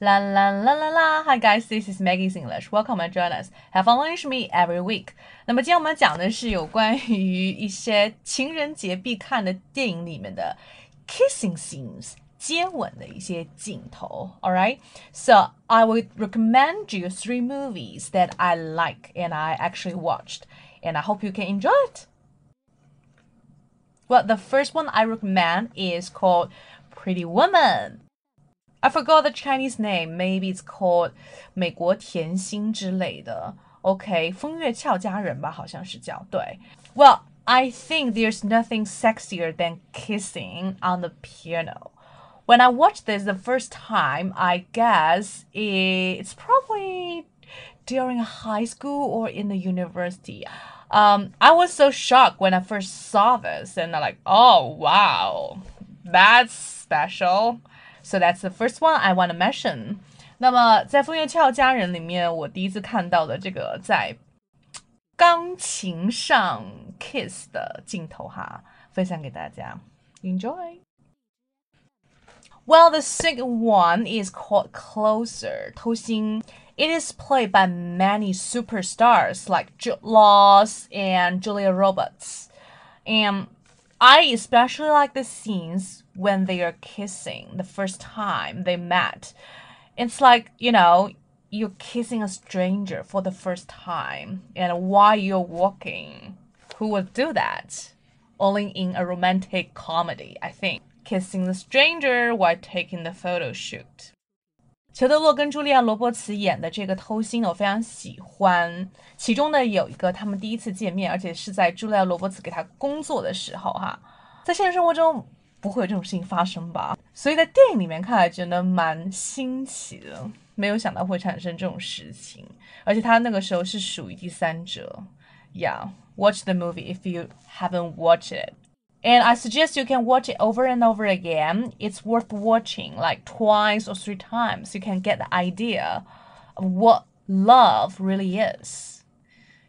La la la la la! Hi guys, this is Maggie's English. Welcome and join us. Have fun with me every week. 那么今天我们讲的是有关于一些情人节必看的电影里面的 kissing scenes，接吻的一些镜头。All right, so I would recommend you three movies that I like and I actually watched, and I hope you can enjoy it. Well, the first one I recommend is called Pretty Woman. I forgot the Chinese name. Maybe it's called 美国甜心之类的。OK，风月俏佳人吧，好像是叫对。Well, I think there's nothing sexier than kissing on the piano. When I watched this the first time, I guess it's probably during high school or in the university. Um, I was so shocked when I first saw this, and I'm like, oh wow, that's special. So that's the first one I want to mention. 那么在《风月俏佳人》里面，我第一次看到的这个在钢琴上 kiss 的镜头哈，分享给大家，enjoy。Well, the second one is called Closer. 偷心 it is played by many superstars like Jude Law and Julia Roberts. And I especially like the scenes when they are kissing the first time they met. It's like, you know, you're kissing a stranger for the first time, and while you're walking, who would do that? Only in a romantic comedy, I think. Kissing the stranger while taking the photo shoot. 裘德洛跟茱莉亚·罗伯茨演的这个偷心，我非常喜欢。其中呢有一个他们第一次见面，而且是在茱莉亚·罗伯茨给他工作的时候，哈，在现实生活中不会有这种事情发生吧？所以在电影里面看来觉得蛮新奇的，没有想到会产生这种事情。而且他那个时候是属于第三者。Yeah, watch the movie if you haven't watched it. And I suggest you can watch it over and over again. It's worth watching like twice or three times. You can get the idea of what love really is.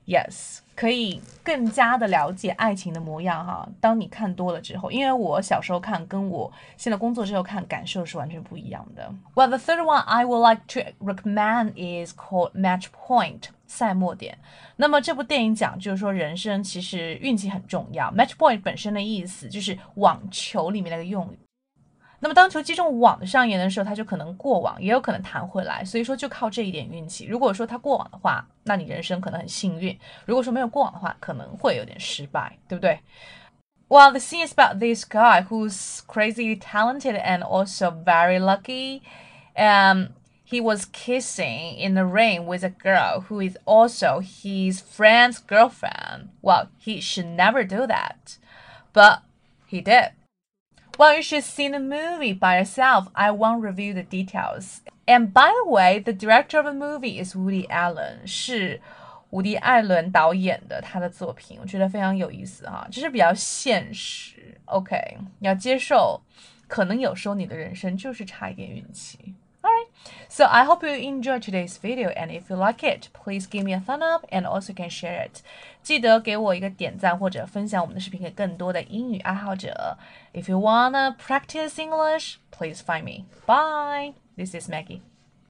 Yes. 可以更加的了解爱情的模样哈。当你看多了之后，因为我小时候看跟我现在工作之后看感受是完全不一样的。Well, the third one I would like to recommend is called Match Point， 赛末点。那么这部电影讲就是说人生其实运气很重要。Match Point 本身的意思就是网球里面那个用语。那么当球击中网的上沿的时候，它就可能过网，也有可能弹回来。所以说就靠这一点运气。如果说它过网的话，那你人生可能很幸运；如果说没有过网的话，可能会有点失败，对不对？Well, the scene is about this guy who's crazy talented and also very lucky. Um, he was kissing in the rain with a girl who is also his friend's girlfriend. Well, he should never do that, but he did. Well, you should see the movie by yourself. I won't review the details. And by the way, the director of the movie is Woody Allen，是伍迪·艾伦导演的他的作品，我觉得非常有意思哈，就是比较现实。OK，你要接受，可能有时候你的人生就是差一点运气。 So I hope you enjoy today's video and if you like it, please give me a thumb up and also can share it. 记得给我一个点赞或者分享我们的视频给更多的英语爱好者。If you wanna practice English, please find me. Bye. This is Maggie.